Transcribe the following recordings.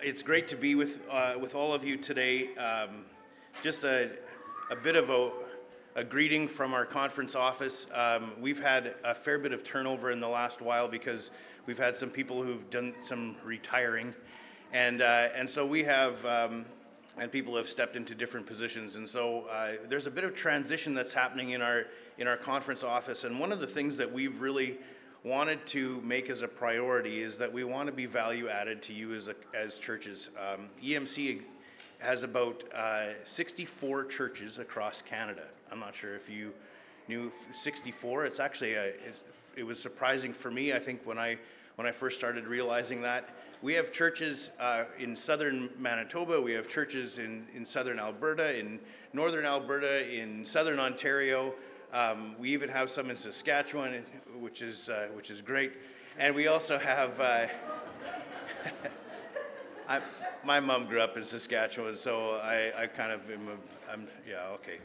it's great to be with, uh, with all of you today. Um, just a, a bit of a, a greeting from our conference office. Um, we've had a fair bit of turnover in the last while because we've had some people who've done some retiring. And, uh, and so we have, um, and people have stepped into different positions. And so uh, there's a bit of transition that's happening in our, in our conference office. And one of the things that we've really wanted to make as a priority is that we want to be value added to you as, a, as churches. Um, EMC has about uh, 64 churches across Canada. I'm not sure if you knew 64. It's actually a, it, was surprising for me. I think when I when I first started realizing that we have churches uh, in southern Manitoba, we have churches in, in southern Alberta, in northern Alberta, in southern Ontario. Um, we even have some in Saskatchewan, which is, uh, which is great. And we also have, uh, I, my mom grew up in Saskatchewan, so I, I kind of am, a, I'm, yeah, okay.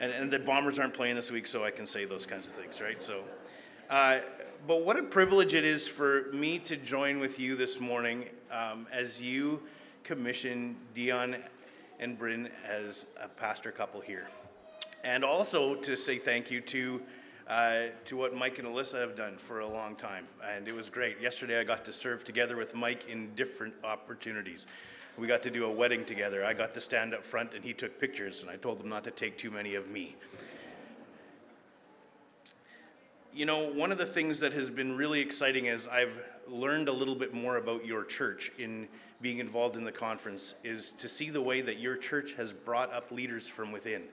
And, and the Bombers aren't playing this week, so I can say those kinds of things, right? So, uh, but what a privilege it is for me to join with you this morning um, as you commission Dion and Bryn as a pastor couple here and also to say thank you to uh, to what Mike and Alyssa have done for a long time, and it was great. Yesterday, I got to serve together with Mike in different opportunities. We got to do a wedding together. I got to stand up front, and he took pictures, and I told him not to take too many of me. You know, one of the things that has been really exciting is I've learned a little bit more about your church in being involved in the conference, is to see the way that your church has brought up leaders from within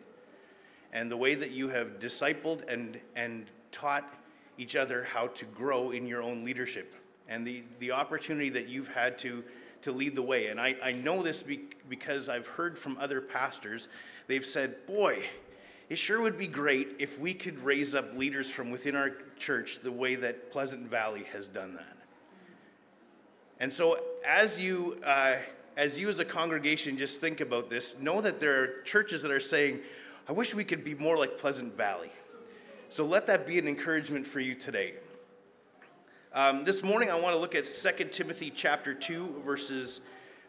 and the way that you have discipled and, and taught each other how to grow in your own leadership and the, the opportunity that you've had to, to lead the way. And I, I know this be, because I've heard from other pastors, they've said, Boy, it sure would be great if we could raise up leaders from within our church the way that Pleasant Valley has done that. And so, as you, uh, as you as a congregation just think about this, know that there are churches that are saying, I wish we could be more like Pleasant Valley. So let that be an encouragement for you today. Um, this morning, I want to look at 2 Timothy chapter 2, verses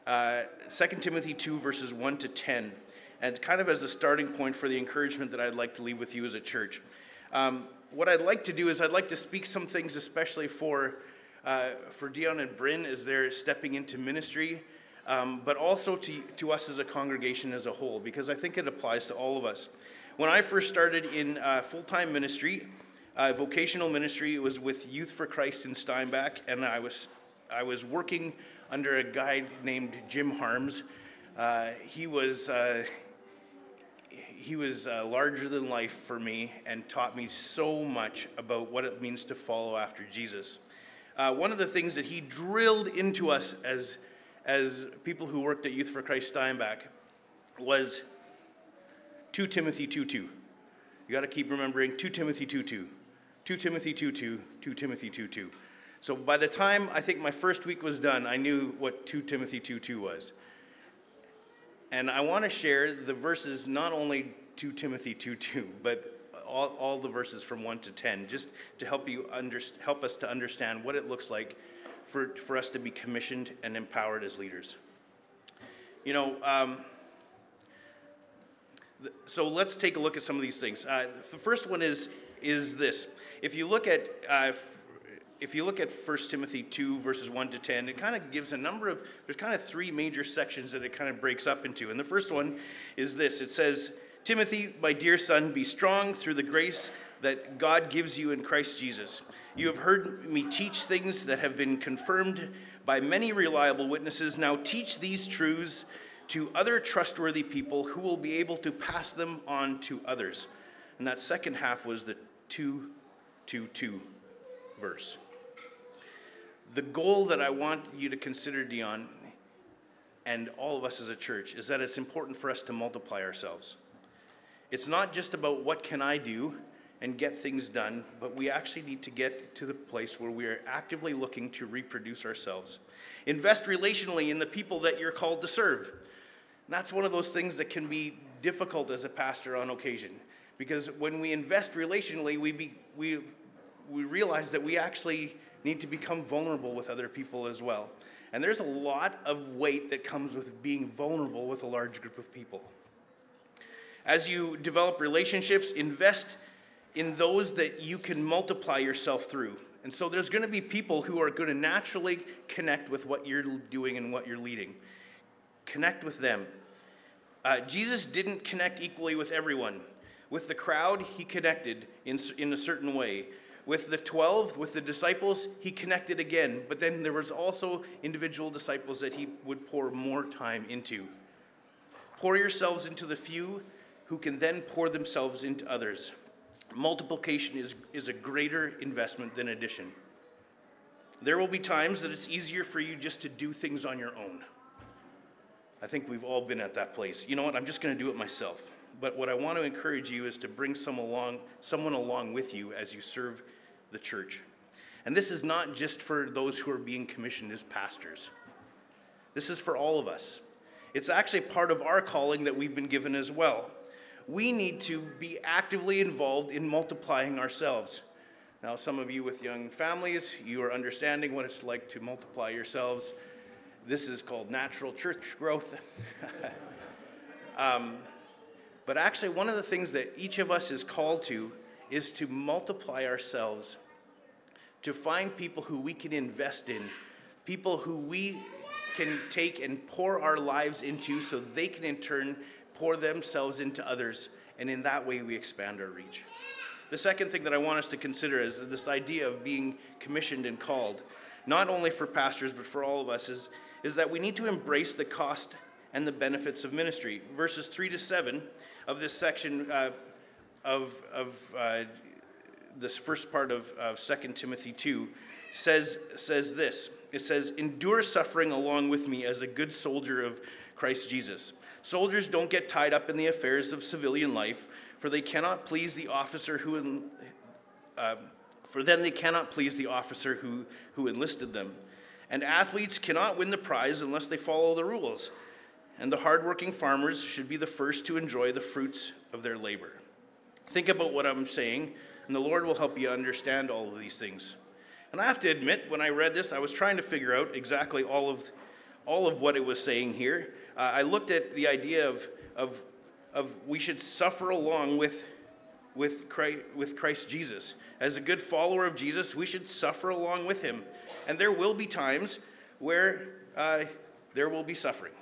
uh, 2 Timothy 2, verses 1 to 10, and kind of as a starting point for the encouragement that I'd like to leave with you as a church. Um, what I'd like to do is I'd like to speak some things, especially for uh, for Dion and Bryn as they're stepping into ministry um, but also to, to us as a congregation as a whole, because I think it applies to all of us. When I first started in uh, full time ministry, uh, vocational ministry, it was with Youth for Christ in Steinbach, and I was, I was working under a guy named Jim Harms. Uh, he was, uh, he was uh, larger than life for me and taught me so much about what it means to follow after Jesus. Uh, one of the things that he drilled into us as as people who worked at Youth for Christ Steinbach was 2 Timothy 2 2. You got to keep remembering 2 Timothy 2 2. 2 Timothy 2 2. 2 Timothy 2 2. So by the time I think my first week was done, I knew what 2 Timothy 2 2 was. And I want to share the verses, not only 2 Timothy 2 2, but all, all the verses from 1 to 10, just to help, you under, help us to understand what it looks like for, for us to be commissioned and empowered as leaders. You know, um, th- so let's take a look at some of these things. Uh, the first one is, is this. If you look at uh, if you look at 1 Timothy 2, verses 1 to 10, it kind of gives a number of, there's kind of three major sections that it kind of breaks up into. And the first one is this it says, Timothy, my dear son, be strong through the grace that God gives you in Christ Jesus. You have heard me teach things that have been confirmed by many reliable witnesses. Now teach these truths to other trustworthy people who will be able to pass them on to others. And that second half was the 222 verse. The goal that I want you to consider, Dion, and all of us as a church, is that it's important for us to multiply ourselves. It's not just about what can I do, and get things done, but we actually need to get to the place where we are actively looking to reproduce ourselves. Invest relationally in the people that you're called to serve. And that's one of those things that can be difficult as a pastor on occasion. Because when we invest relationally, we, be, we, we realize that we actually need to become vulnerable with other people as well. And there's a lot of weight that comes with being vulnerable with a large group of people. As you develop relationships, invest in those that you can multiply yourself through. And so there's going to be people who are going to naturally connect with what you're doing and what you're leading. Connect with them. Uh, Jesus didn't connect equally with everyone. With the crowd, he connected in, in a certain way. With the 12, with the disciples, he connected again. But then there was also individual disciples that he would pour more time into. Pour yourselves into the few who can then pour themselves into others. Multiplication is, is a greater investment than addition. There will be times that it's easier for you just to do things on your own. I think we've all been at that place. You know what? I'm just going to do it myself. But what I want to encourage you is to bring some along, someone along with you as you serve the church. And this is not just for those who are being commissioned as pastors. This is for all of us. It's actually part of our calling that we've been given as well. We need to be actively involved in multiplying ourselves. Now, some of you with young families, you are understanding what it's like to multiply yourselves. This is called natural church growth. um, but actually, one of the things that each of us is called to is to multiply ourselves, to find people who we can invest in, people who we can take and pour our lives into so they can in turn pour themselves into others. And in that way, we expand our reach. The second thing that I want us to consider is this idea of being commissioned and called, not only for pastors, but for all of us, is, is that we need to embrace the cost and the benefits of ministry. Verses 3 to 7 of this section uh, of, of uh, this first part of, of 2 Timothy 2 says, says this It says, Endure suffering along with me as a good soldier of Christ Jesus. Soldiers don't get tied up in the affairs of civilian life, for they cannot please the officer who. Uh, for then they cannot please the officer who, who enlisted them. And athletes cannot win the prize unless they follow the rules and the hardworking farmers should be the first to enjoy the fruits of their labor. Think about what I'm saying, and the Lord will help you understand all of these things. And I have to admit, when I read this, I was trying to figure out exactly all of, all of what it was saying here. Uh, I looked at the idea of, of, of we should suffer along with, with, Christ, with Christ Jesus. As a good follower of Jesus, we should suffer along with him. And there will be times where uh, there will be suffering.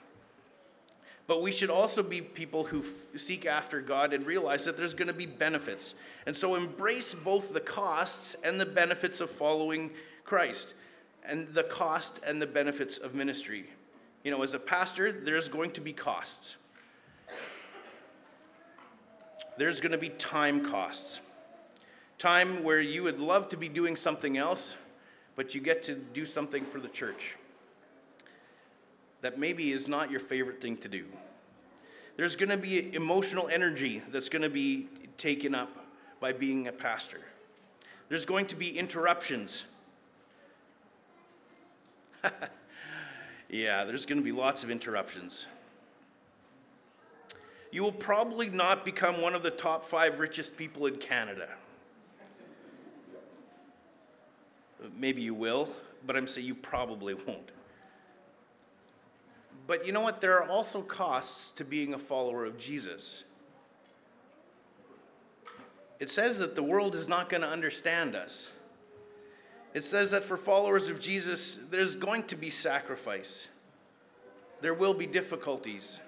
But we should also be people who f- seek after God and realize that there's going to be benefits. And so embrace both the costs and the benefits of following Christ, and the cost and the benefits of ministry. You know, as a pastor, there's going to be costs. There's going to be time costs. Time where you would love to be doing something else, but you get to do something for the church that maybe is not your favorite thing to do. There's going to be emotional energy that's going to be taken up by being a pastor. There's going to be interruptions. yeah, there's going to be lots of interruptions. You will probably not become one of the top five richest people in Canada. Maybe you will, but I'm saying you probably won't. But you know what? There are also costs to being a follower of Jesus. It says that the world is not going to understand us. It says that for followers of Jesus, there's going to be sacrifice. There will be difficulties.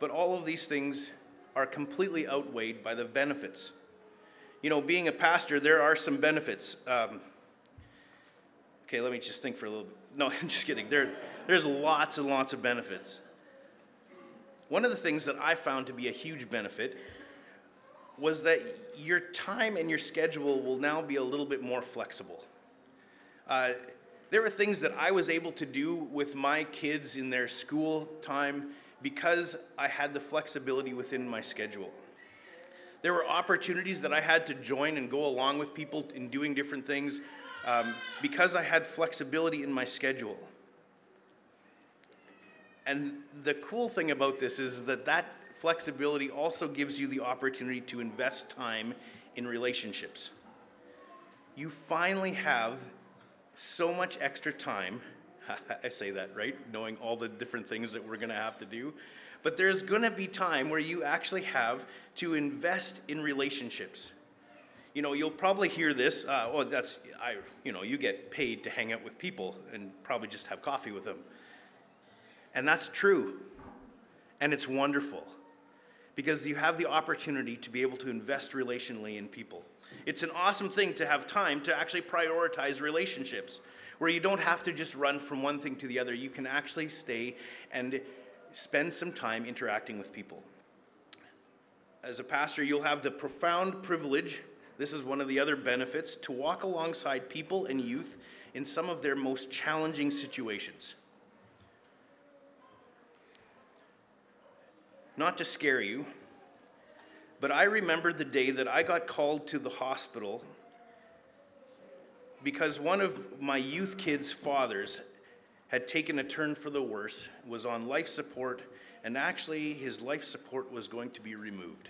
But all of these things are completely outweighed by the benefits. You know, being a pastor, there are some benefits. Um, okay, let me just think for a little bit. No, I'm just kidding. There, there's lots and lots of benefits. One of the things that I found to be a huge benefit was that your time and your schedule will now be a little bit more flexible. Uh, there were things that I was able to do with my kids in their school time because I had the flexibility within my schedule. There were opportunities that I had to join and go along with people in doing different things um, because I had flexibility in my schedule. And the cool thing about this is that that flexibility also gives you the opportunity to invest time in relationships. You finally have so much extra time I say that, right? Knowing all the different things that we're going to have to do. But there's going to be time where you actually have to invest in relationships. You know, you'll probably hear this. Uh, oh, that's I. You know, you get paid to hang out with people and probably just have coffee with them. And that's true, and it's wonderful because you have the opportunity to be able to invest relationally in people. It's an awesome thing to have time to actually prioritize relationships where you don't have to just run from one thing to the other. You can actually stay and spend some time interacting with people. As a pastor, you'll have the profound privilege, this is one of the other benefits, to walk alongside people and youth in some of their most challenging situations. Not to scare you, but I remember the day that I got called to the hospital because one of my youth kids' fathers had taken a turn for the worse, was on life support, and actually his life support was going to be removed.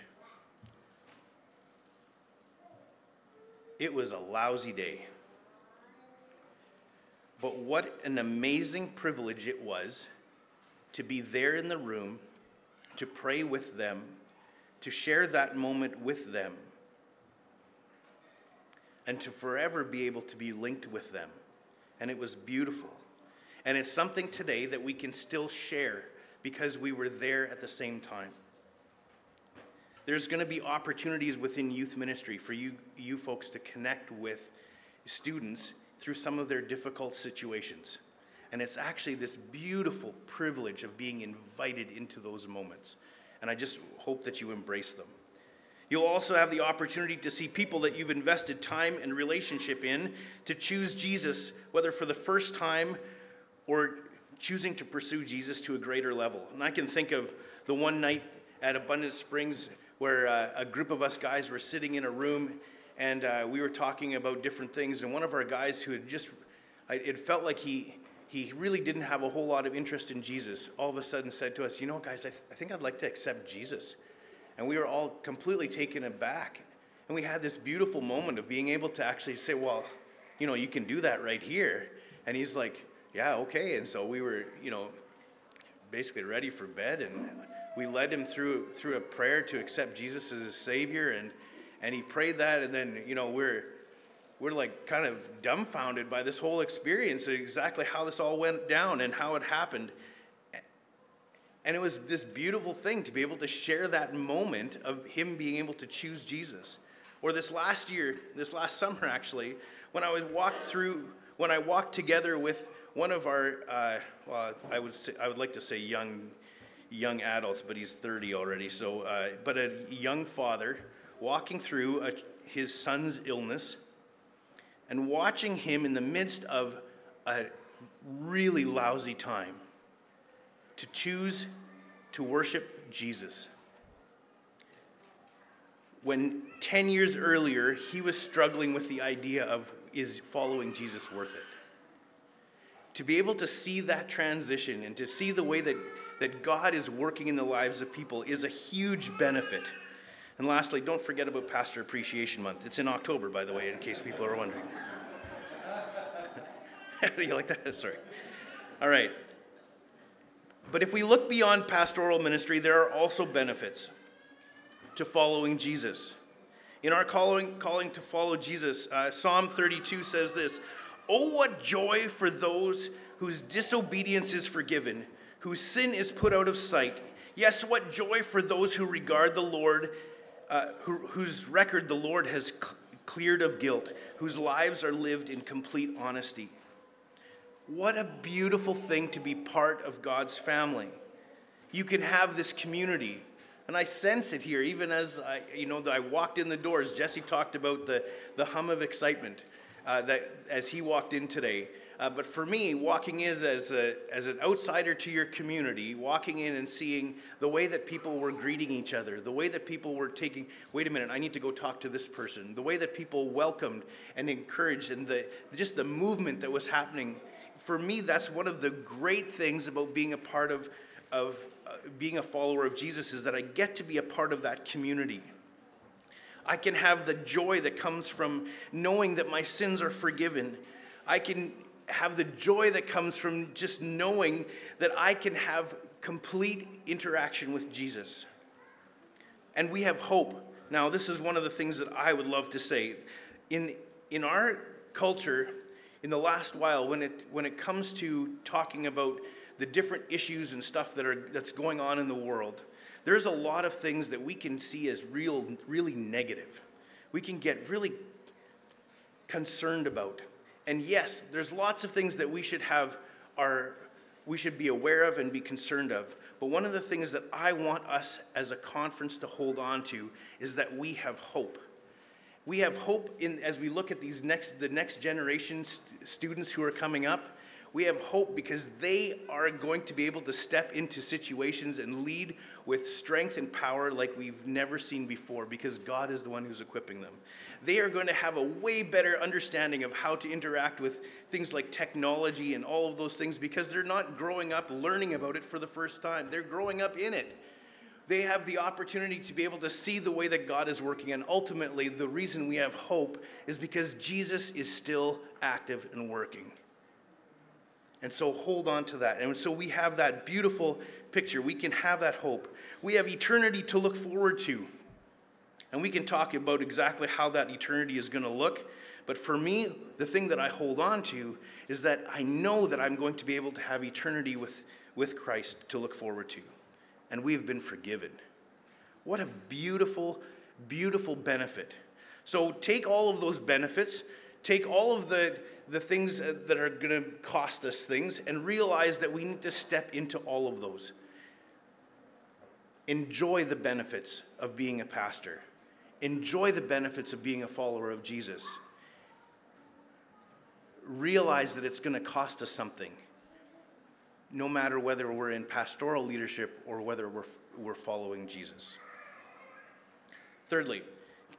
It was a lousy day. But what an amazing privilege it was to be there in the room, to pray with them, to share that moment with them and to forever be able to be linked with them. And it was beautiful. And it's something today that we can still share because we were there at the same time. There's going to be opportunities within youth ministry for you, you folks to connect with students through some of their difficult situations. And it's actually this beautiful privilege of being invited into those moments. And I just hope that you embrace them. You'll also have the opportunity to see people that you've invested time and relationship in to choose Jesus, whether for the first time or choosing to pursue Jesus to a greater level. And I can think of the one night at Abundant Springs where uh, a group of us guys were sitting in a room and uh, we were talking about different things. And one of our guys who had just, it felt like he, he really didn't have a whole lot of interest in Jesus, all of a sudden said to us, You know, guys, I, th- I think I'd like to accept Jesus. And we were all completely taken aback. And we had this beautiful moment of being able to actually say, well, you know, you can do that right here. And he's like, yeah, okay. And so we were, you know, basically ready for bed. And we led him through, through a prayer to accept Jesus as his Savior. And, and he prayed that. And then, you know, we're, we're like kind of dumbfounded by this whole experience, exactly how this all went down and how it happened. And it was this beautiful thing to be able to share that moment of him being able to choose Jesus. Or this last year, this last summer actually, when I was walked through, when I walked together with one of our, uh, well, I would say, I would like to say young, young adults, but he's 30 already. So, uh, but a young father walking through a, his son's illness and watching him in the midst of a really lousy time to choose to worship Jesus. When 10 years earlier, he was struggling with the idea of is following Jesus worth it? To be able to see that transition and to see the way that, that God is working in the lives of people is a huge benefit. And lastly, don't forget about Pastor Appreciation Month. It's in October, by the way, in case people are wondering. you like that? Sorry. All right. But if we look beyond pastoral ministry, there are also benefits to following Jesus. In our calling, calling to follow Jesus, uh, Psalm 32 says this Oh, what joy for those whose disobedience is forgiven, whose sin is put out of sight. Yes, what joy for those who regard the Lord, uh, who, whose record the Lord has cl- cleared of guilt, whose lives are lived in complete honesty. What a beautiful thing to be part of God's family. You can have this community. And I sense it here, even as I, you know, I walked in the doors. Jesse talked about the, the hum of excitement uh, that as he walked in today. Uh, but for me, walking in as, a, as an outsider to your community, walking in and seeing the way that people were greeting each other, the way that people were taking, wait a minute, I need to go talk to this person, the way that people welcomed and encouraged, and the, just the movement that was happening for me, that's one of the great things about being a part of, of uh, being a follower of Jesus is that I get to be a part of that community. I can have the joy that comes from knowing that my sins are forgiven. I can have the joy that comes from just knowing that I can have complete interaction with Jesus. And we have hope. Now, this is one of the things that I would love to say. In, in our culture, in the last while, when it, when it comes to talking about the different issues and stuff that are, that's going on in the world, there's a lot of things that we can see as real, really negative. We can get really concerned about. And yes, there's lots of things that we should have our we should be aware of and be concerned of. But one of the things that I want us as a conference to hold on to is that we have hope. We have hope in as we look at these next the next generation st- students who are coming up. We have hope because they are going to be able to step into situations and lead with strength and power like we've never seen before because God is the one who's equipping them they are going to have a way better understanding of how to interact with things like technology and all of those things because they're not growing up learning about it for the first time. They're growing up in it. They have the opportunity to be able to see the way that God is working. And ultimately, the reason we have hope is because Jesus is still active and working. And so hold on to that. And so we have that beautiful picture. We can have that hope. We have eternity to look forward to. And we can talk about exactly how that eternity is going to look. But for me, the thing that I hold on to is that I know that I'm going to be able to have eternity with, with Christ to look forward to. And we have been forgiven. What a beautiful, beautiful benefit. So take all of those benefits, take all of the, the things uh, that are going to cost us things, and realize that we need to step into all of those. Enjoy the benefits of being a pastor enjoy the benefits of being a follower of Jesus. Realize that it's going to cost us something, no matter whether we're in pastoral leadership or whether we're, we're following Jesus. Thirdly,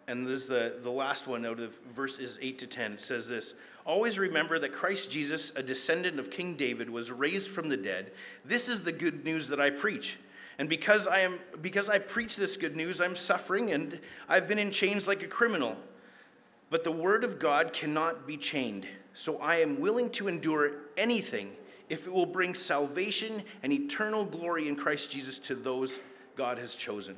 and this is the, the last one out of verses 8 to 10, says this Always remember that Christ Jesus, a descendant of King David, was raised from the dead. This is the good news that I preach. And because I am because I preach this good news, I'm suffering and I've been in chains like a criminal. But the word of God cannot be chained. So I am willing to endure anything if it will bring salvation and eternal glory in Christ Jesus to those God has chosen.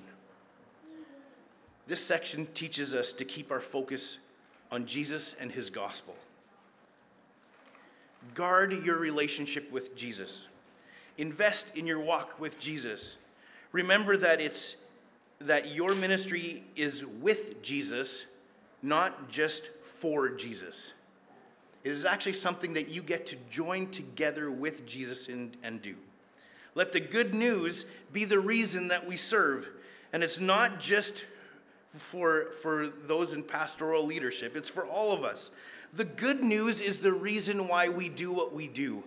This section teaches us to keep our focus on Jesus and his gospel. Guard your relationship with Jesus. Invest in your walk with Jesus. Remember that it's that your ministry is with Jesus, not just for Jesus. It is actually something that you get to join together with Jesus and, and do. Let the good news be the reason that we serve. And it's not just for, for those in pastoral leadership, it's for all of us. The good news is the reason why we do what we do.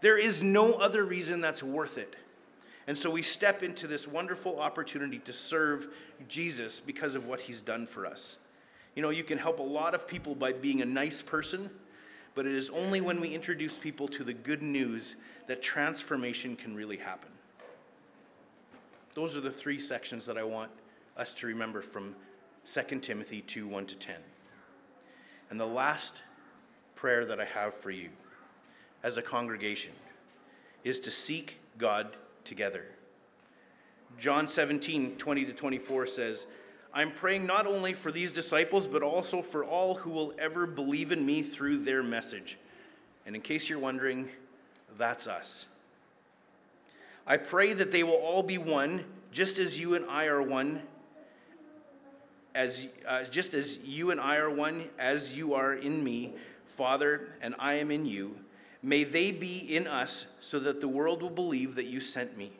There is no other reason that's worth it. And so we step into this wonderful opportunity to serve Jesus because of what he's done for us. You know, you can help a lot of people by being a nice person, but it is only when we introduce people to the good news that transformation can really happen. Those are the three sections that I want us to remember from 2 Timothy 2 1 to 10. And the last prayer that I have for you as a congregation is to seek God together. John 17, 20 to 24 says, I'm praying not only for these disciples, but also for all who will ever believe in me through their message. And in case you're wondering, that's us. I pray that they will all be one, just as you and I are one, as, uh, just as you and I are one, as you are in me, Father, and I am in you May they be in us, so that the world will believe that you sent me.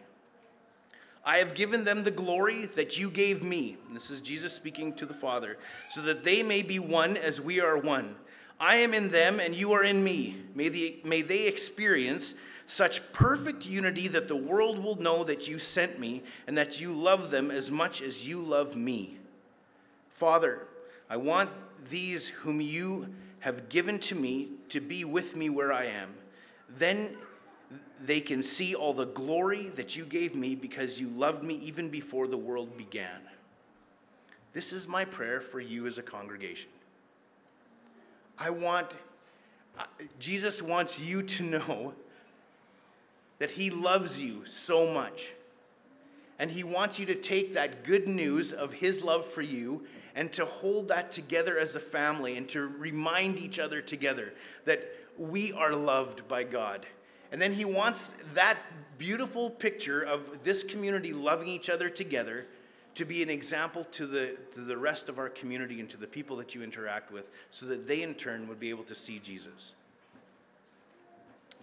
I have given them the glory that you gave me. And this is Jesus speaking to the Father, so that they may be one as we are one. I am in them, and you are in me. May, the, may they experience such perfect unity that the world will know that you sent me and that you love them as much as you love me. Father, I want these whom you have given to me to be with me where I am. Then they can see all the glory that you gave me because you loved me even before the world began. This is my prayer for you as a congregation. I want, Uh, Jesus wants you to know that He loves you so much. And He wants you to take that good news of His love for you and to hold that together as a family and to remind each other together that we are loved by God. And then He wants that beautiful picture of this community loving each other together to be an example to the, to the rest of our community and to the people that you interact with so that they in turn would be able to see Jesus.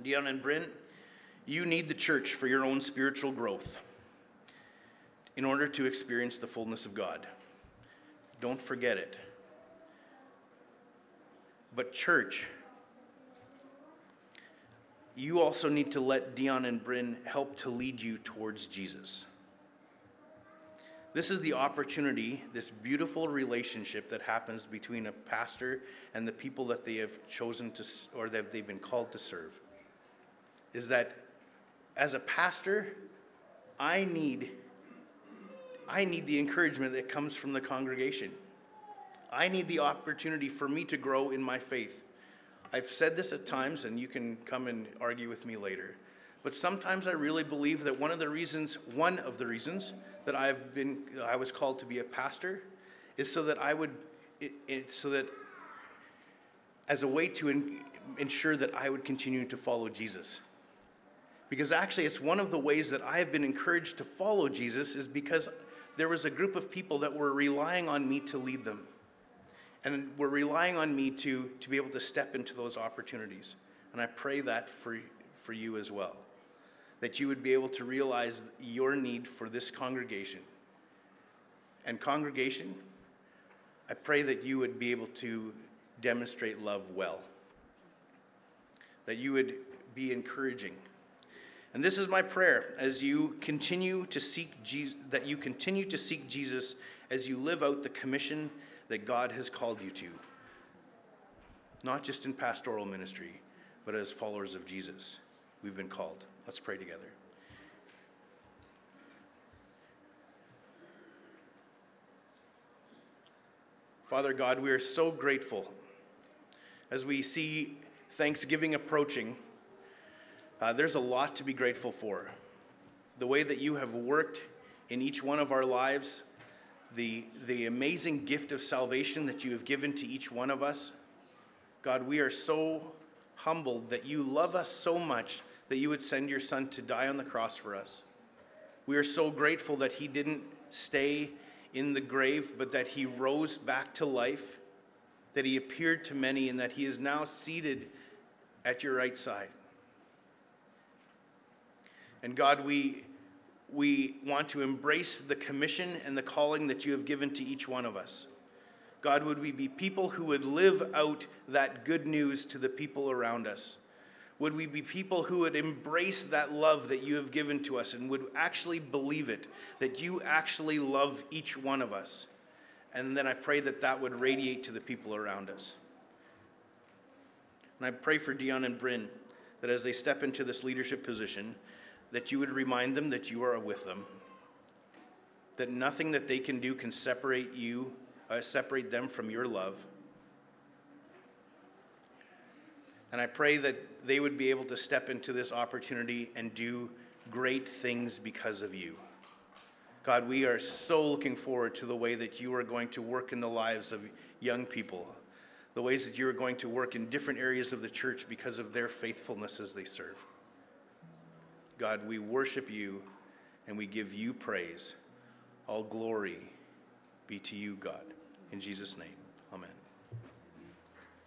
Dion and Bryn, you need the church for your own spiritual growth in order to experience the fullness of God. Don't forget it. But, church, you also need to let Dion and Bryn help to lead you towards Jesus. This is the opportunity, this beautiful relationship that happens between a pastor and the people that they have chosen to, or that they've been called to serve. Is that as a pastor, I need, I need the encouragement that comes from the congregation. I need the opportunity for me to grow in my faith. I've said this at times, and you can come and argue with me later. But sometimes I really believe that one of the reasons, one of the reasons that I've been, I was called to be a pastor, is so that I would, it, it, so that as a way to in, ensure that I would continue to follow Jesus. Because actually, it's one of the ways that I have been encouraged to follow Jesus is because there was a group of people that were relying on me to lead them and were relying on me to, to be able to step into those opportunities. And I pray that for, for you as well. That you would be able to realize your need for this congregation. And, congregation, I pray that you would be able to demonstrate love well, that you would be encouraging. And this is my prayer as you continue to seek Jesus, that you continue to seek Jesus as you live out the commission that God has called you to, not just in pastoral ministry, but as followers of Jesus. We've been called. Let's pray together. Father God, we are so grateful as we see Thanksgiving approaching. Uh, there's a lot to be grateful for. The way that you have worked in each one of our lives, the, the amazing gift of salvation that you have given to each one of us. God, we are so humbled that you love us so much that you would send your son to die on the cross for us. We are so grateful that he didn't stay in the grave, but that he rose back to life, that he appeared to many, and that he is now seated at your right side. And God, we we want to embrace the commission and the calling that you have given to each one of us. God, would we be people who would live out that good news to the people around us? Would we be people who would embrace that love that you have given to us and would actually believe it, that you actually love each one of us? And then I pray that that would radiate to the people around us. And I pray for Dion and Bryn that as they step into this leadership position, that you would remind them that you are with them, that nothing that they can do can separate you, uh, separate them from your love. And I pray that they would be able to step into this opportunity and do great things because of you. God, we are so looking forward to the way that you are going to work in the lives of young people, the ways that you are going to work in different areas of the church because of their faithfulness as they serve. God, we worship you and we give you praise. All glory be to you, God. In Jesus' name, amen.